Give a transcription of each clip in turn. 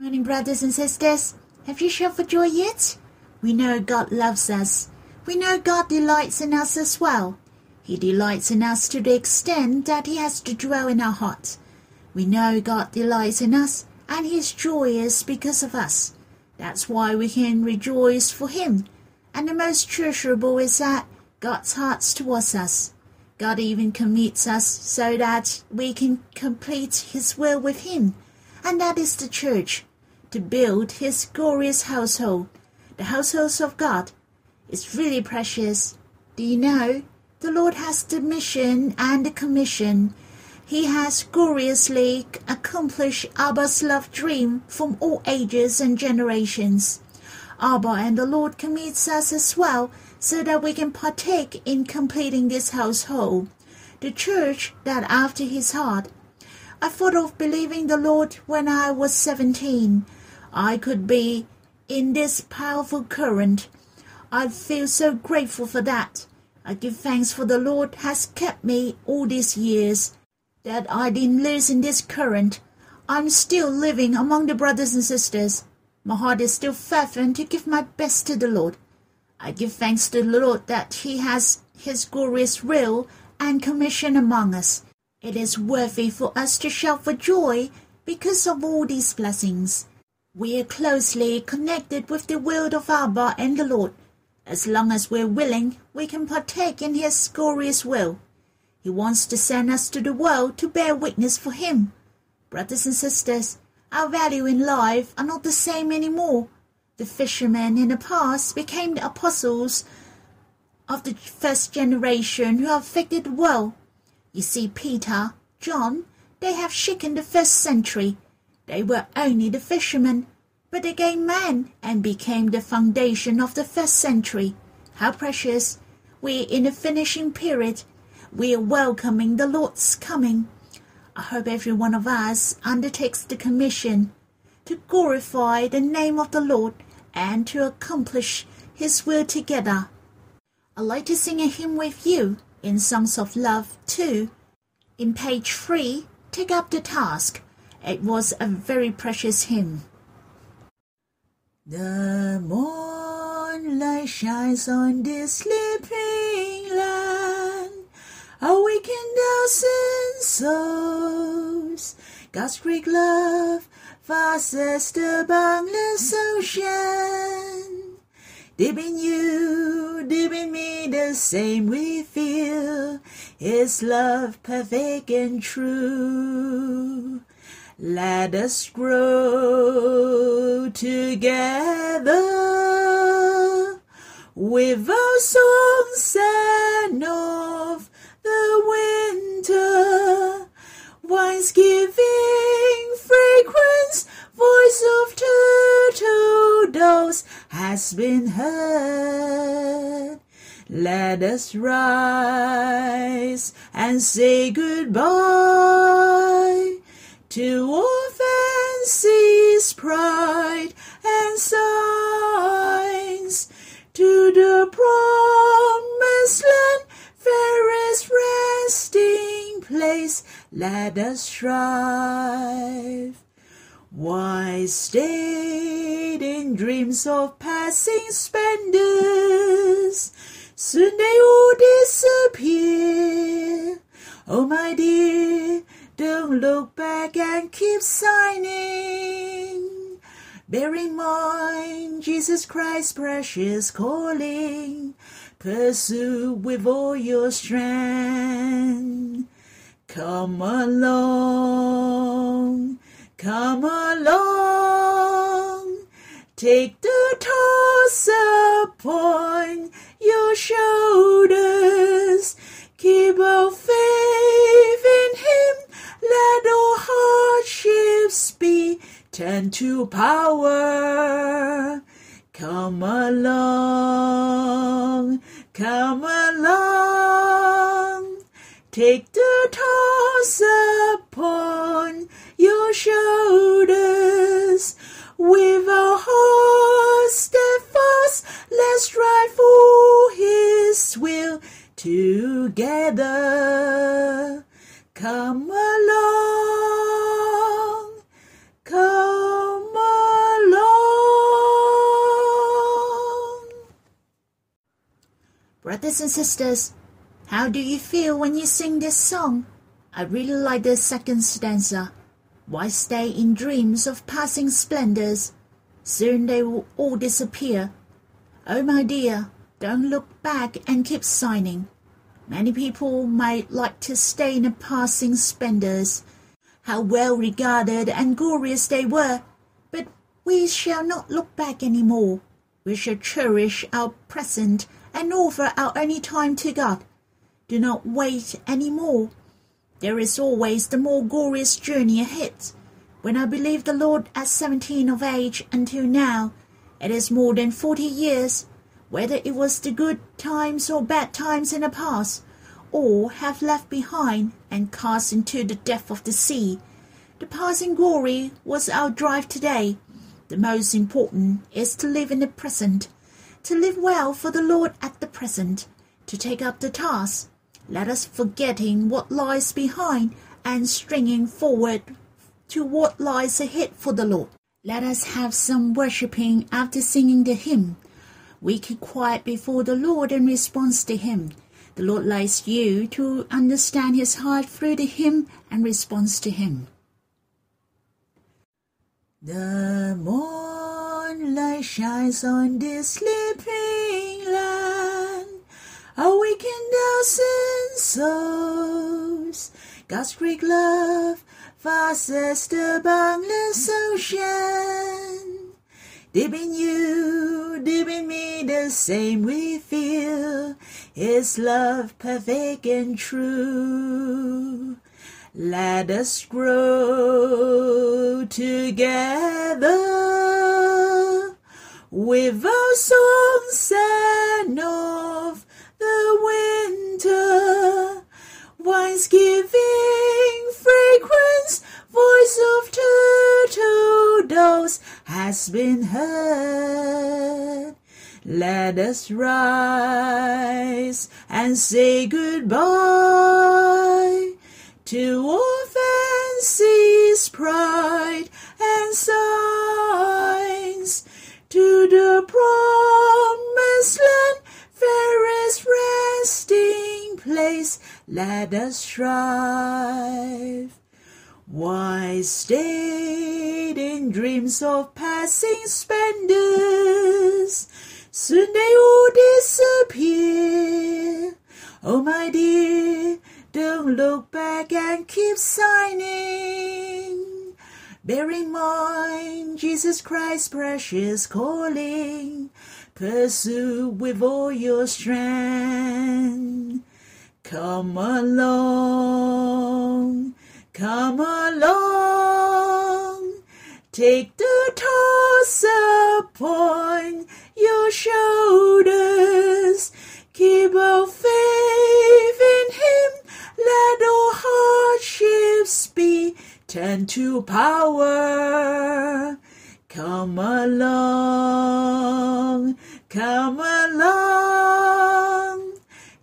Morning, brothers and sisters. Have you shouted for joy yet? We know God loves us. We know God delights in us as well. He delights in us to the extent that He has to dwell in our hearts. We know God delights in us and He is joyous because of us. That's why we can rejoice for Him. And the most treasurable is that God's hearts towards us. God even commits us so that we can complete His will with Him, and that is the church to build his glorious household, the households of God. It's really precious. Do you know? The Lord has the mission and the commission. He has gloriously accomplished Abba's love dream from all ages and generations. Abba and the Lord commits us as well so that we can partake in completing this household, the church that after his heart. I thought of believing the Lord when I was seventeen. I could be in this powerful current. I feel so grateful for that. I give thanks for the Lord has kept me all these years, that I didn't lose in this current. I'm still living among the brothers and sisters. My heart is still fervent to give my best to the Lord. I give thanks to the Lord that He has His glorious will and commission among us. It is worthy for us to shout for joy because of all these blessings. We are closely connected with the will of Abba and the Lord. As long as we're willing, we can partake in His glorious will. He wants to send us to the world to bear witness for Him. Brothers and sisters, our value in life are not the same anymore. The fishermen in the past became the apostles of the first generation who have affected the world. You see, Peter, John, they have shaken the first century. They were only the fishermen, but they became men and became the foundation of the first century. How precious! We're in the finishing period. We are welcoming the Lord's coming. I hope every one of us undertakes the commission to glorify the name of the Lord and to accomplish His will together. I'd like to sing a hymn with you in Songs of Love too. In page 3, take up the task. It was a very precious hymn. The moonlight shines on this sleeping land, awaken thousand souls. God's great love, vast as the boundless ocean. Deep in you, deep in me, the same we feel. His love perfect and true. Let us grow together with our songs and of the winter, wines giving fragrance, voice of turtle doves has been heard. Let us rise and say goodbye to all pride and signs, to the promised land, fairest resting place, let us strive. Why stayed in dreams of passing splendors? Soon they all disappear. Oh, my dear, don't look back and keep signing. Bear in mind Jesus Christ's precious calling. Pursue with all your strength. Come along, come along. Take the toss upon your shoulders. Keep our be turned to power. Come along, come along. Take the toss upon your shoulders. With our hearts steadfast, let's strive for His will together. Come Brothers and sisters, how do you feel when you sing this song? I really like the second stanza. Why stay in dreams of passing splendors? Soon they will all disappear. Oh, my dear, don't look back and keep signing. Many people might like to stay in the passing splendors. How well regarded and glorious they were, but we shall not look back any more. We shall cherish our present and offer our only time to God. Do not wait any more. There is always the more glorious journey ahead. When I believed the Lord at seventeen of age until now, it is more than forty years, whether it was the good times or bad times in the past, all have left behind and cast into the depth of the sea. The passing glory was our drive today. The most important is to live in the present, to live well for the Lord at the present, to take up the task let us forgetting what lies behind and stringing forward to what lies ahead for the Lord. Let us have some worshipping after singing the hymn. We keep quiet before the Lord in response to Him. The Lord likes you to understand His heart through the hymn and response to Him. The moonlight shines on this sleeping land awaken thousand souls. God's great love, vast as the boundless ocean. Deep in you, deep in me, the same we feel. His love perfect and true. Let us grow together with songs and of the winter. Wines giving fragrance, voice of turtle doves has been heard. Let us rise and say goodbye to all fancy's pride and signs to the promised land fairest resting place, let us strive. Why stayed in dreams of passing splendors? Soon they all disappear. Oh, my dear, don't look back and keep signing. Bear in mind Jesus Christ's precious calling Pursue with all your strength. Come along, come along. Take the toss upon your shoulders. Turned to power. Come along, come along.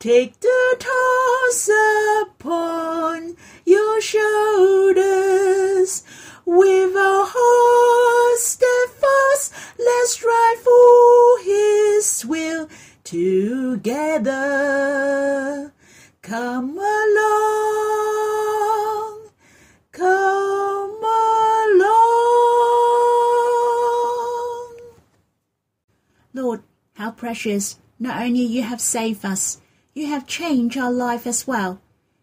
Take the toss upon your shoulders. With our hearts steadfast, let's strive for His will together. Come along, precious! Not only you have saved us, you have changed our life as well.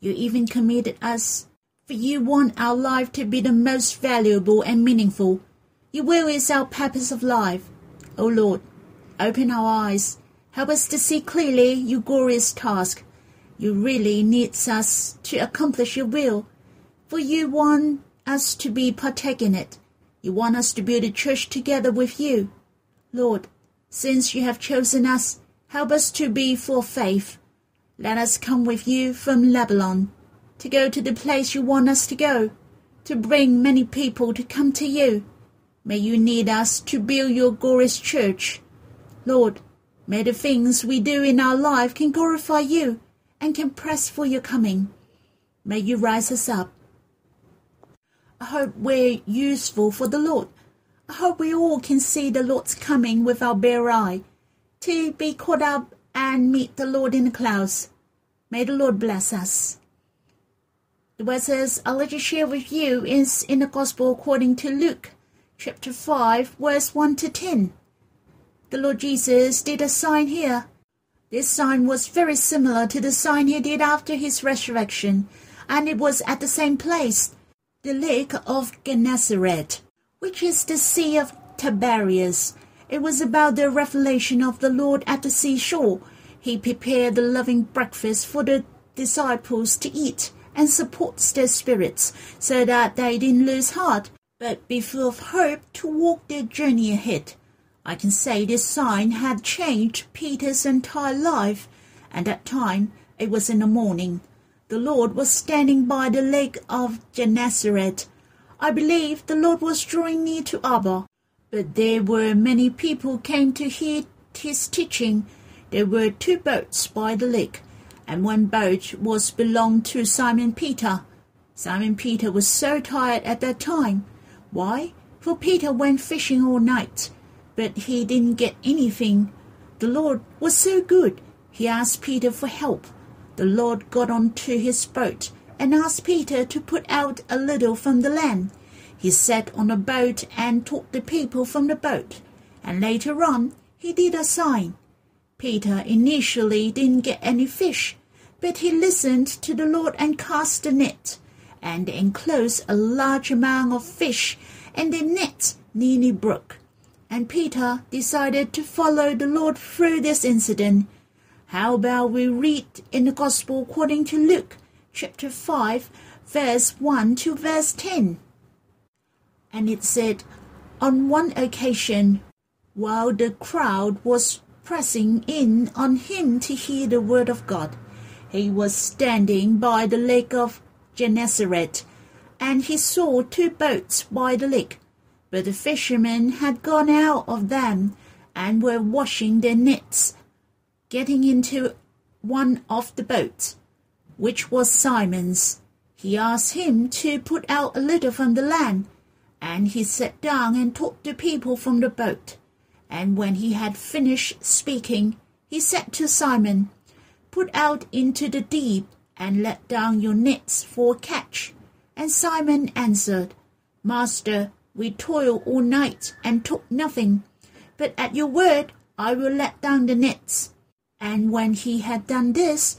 You even committed us, for you want our life to be the most valuable and meaningful. Your will is our purpose of life. O oh Lord, open our eyes. Help us to see clearly your glorious task. You really need us to accomplish your will, for you want us to be partaking in it. You want us to build a church together with you. Lord, since you have chosen us, help us to be full faith. Let us come with you from Lebanon, to go to the place you want us to go, to bring many people to come to you. May you need us to build your glorious church. Lord, may the things we do in our life can glorify you and can press for your coming. May you rise us up. I hope we're useful for the Lord. I hope we all can see the Lord's coming with our bare eye, to be caught up and meet the Lord in the clouds. May the Lord bless us. The verses I'd like to share with you is in the Gospel according to Luke, chapter 5, verse 1 to 10. The Lord Jesus did a sign here. This sign was very similar to the sign he did after his resurrection, and it was at the same place, the Lake of Gennesaret, which is the Sea of Tiberias. It was about the revelation of the Lord at the seashore. He prepared the loving breakfast for the disciples to eat and supports their spirits so that they didn't lose heart, but be full of hope to walk their journey ahead. I can say this sign had changed Peter's entire life, and that time it was in the morning. The Lord was standing by the lake of Gennesaret. I believe the Lord was drawing near to Abba, but there were many people came to hear his teaching. There were two boats by the lake, and one boat was belonged to Simon Peter. Simon Peter was so tired at that time. Why? For Peter went fishing all night, but he didn't get anything. The Lord was so good. He asked Peter for help. The Lord got onto his boat and asked Peter to put out a little from the land. He sat on a boat and taught the people from the boat, and later on he did a sign. Peter initially didn't get any fish, but he listened to the Lord and cast the net, and enclosed a large amount of fish, and the net nearly broke. And Peter decided to follow the Lord through this incident. How about we read in the Gospel according to Luke, chapter 5, verse 1 to verse 10? and it said, On one occasion, while the crowd was pressing in on him to hear the word of God, he was standing by the lake of Gennesaret, and he saw two boats by the lake, but the fishermen had gone out of them and were washing their nets. Getting into one of the boats, which was Simon's, he asked him to put out a little from the land and he sat down and taught the people from the boat. And when he had finished speaking, he said to Simon, Put out into the deep and let down your nets for a catch. And Simon answered, Master, we toil all night and took nothing, but at your word I will let down the nets. And when he had done this,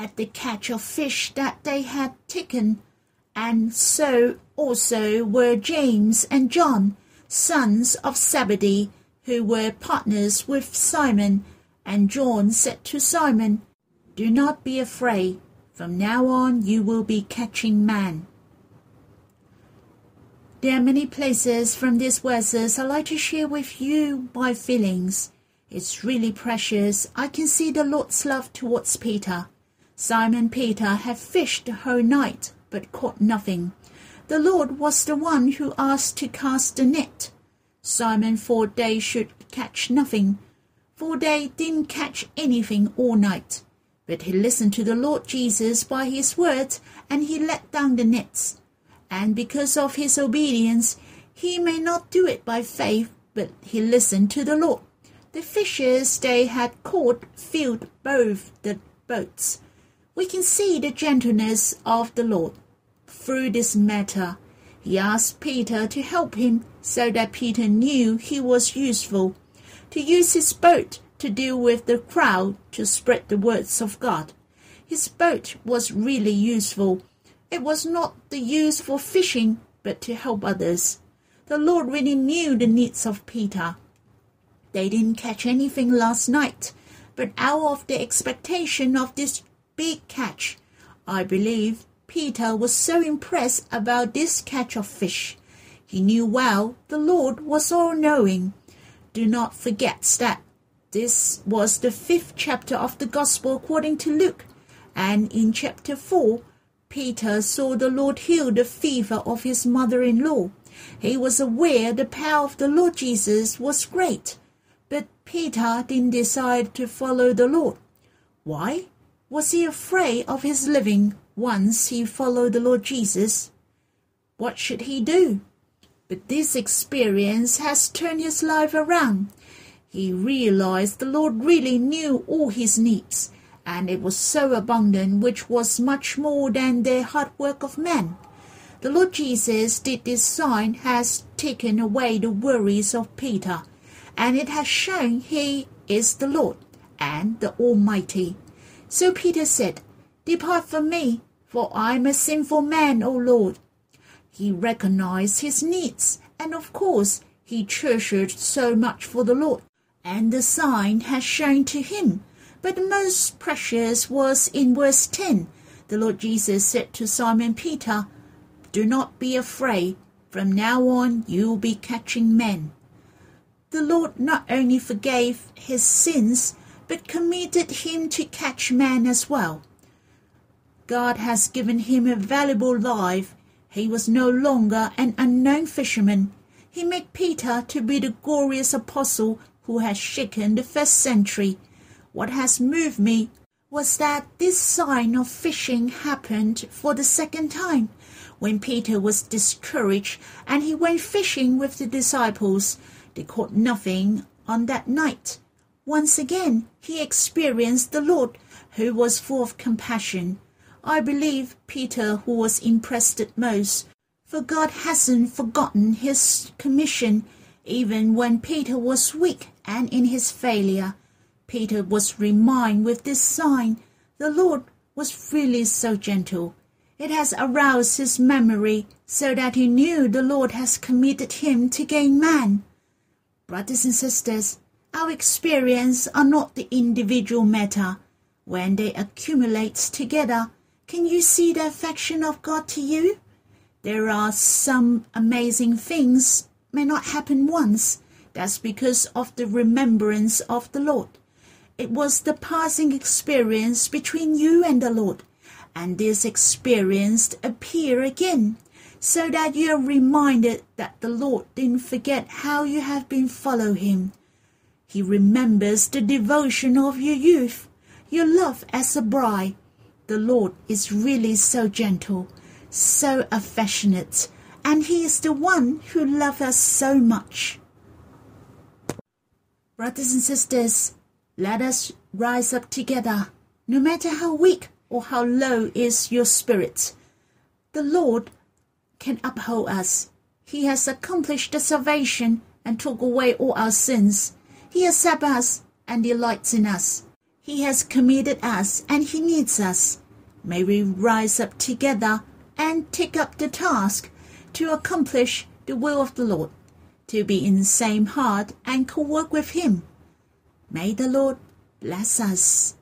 at the catch of fish that they had taken and so also were James and John, sons of Zebedee, who were partners with Simon. And John said to Simon, Do not be afraid. From now on you will be catching men. There are many places from these verses I'd like to share with you my feelings. It's really precious. I can see the Lord's love towards Peter. Simon Peter had fished the whole night but caught nothing. The Lord was the one who asked to cast the net. Simon thought they should catch nothing, for they didn't catch anything all night. But he listened to the Lord Jesus by his words, and he let down the nets. And because of his obedience, he may not do it by faith, but he listened to the Lord. The fishes they had caught filled both the boats we can see the gentleness of the Lord. Through this matter, he asked Peter to help him so that Peter knew he was useful, to use his boat to deal with the crowd to spread the words of God. His boat was really useful. It was not the use for fishing, but to help others. The Lord really knew the needs of Peter. They didn't catch anything last night, but out of the expectation of this big catch. I believe Peter was so impressed about this catch of fish. He knew well the Lord was all knowing. Do not forget that This was the fifth chapter of the Gospel according to Luke, and in chapter 4, Peter saw the Lord heal the fever of his mother in law. He was aware the power of the Lord Jesus was great, but Peter didn't decide to follow the Lord. Why? Was he afraid of his living once he followed the Lord Jesus? What should he do? But this experience has turned his life around. He realized the Lord really knew all his needs, and it was so abundant, which was much more than the hard work of men. The Lord Jesus did this sign has taken away the worries of Peter, and it has shown he is the Lord and the Almighty. So Peter said, Depart from me, for I am a sinful man, O Lord. He recognized his needs, and of course he treasured so much for the Lord, and the sign has shown to him. But the most precious was in verse 10. The Lord Jesus said to Simon Peter, Do not be afraid. From now on you will be catching men. The Lord not only forgave his sins, but committed him to catch men as well. God has given him a valuable life he was no longer an unknown fisherman. He made Peter to be the glorious apostle who has shaken the first century. What has moved me was that this sign of fishing happened for the second time when Peter was discouraged and he went fishing with the disciples. They caught nothing on that night. Once again, he experienced the Lord, who was full of compassion. I believe Peter who was impressed most, for God hasn't forgotten his commission, even when Peter was weak and in his failure. Peter was reminded with this sign, the Lord was really so gentle. It has aroused his memory so that he knew the Lord has committed him to gain man. Brothers and sisters, our experience are not the individual matter. When they accumulate together, can you see the affection of God to you? There are some amazing things may not happen once. That's because of the remembrance of the Lord. It was the passing experience between you and the Lord, and this experience appear again, so that you are reminded that the Lord didn't forget how you have been follow Him. He remembers the devotion of your youth, your love as a bride, the Lord is really so gentle, so affectionate, and He is the one who loves us so much. Brothers and sisters, let us rise up together, no matter how weak or how low is your spirit. The Lord can uphold us. He has accomplished the salvation and took away all our sins. He accepts us and delights in us. He has committed us and He needs us. May we rise up together and take up the task to accomplish the will of the Lord, to be in the same heart and co work with Him. May the Lord bless us.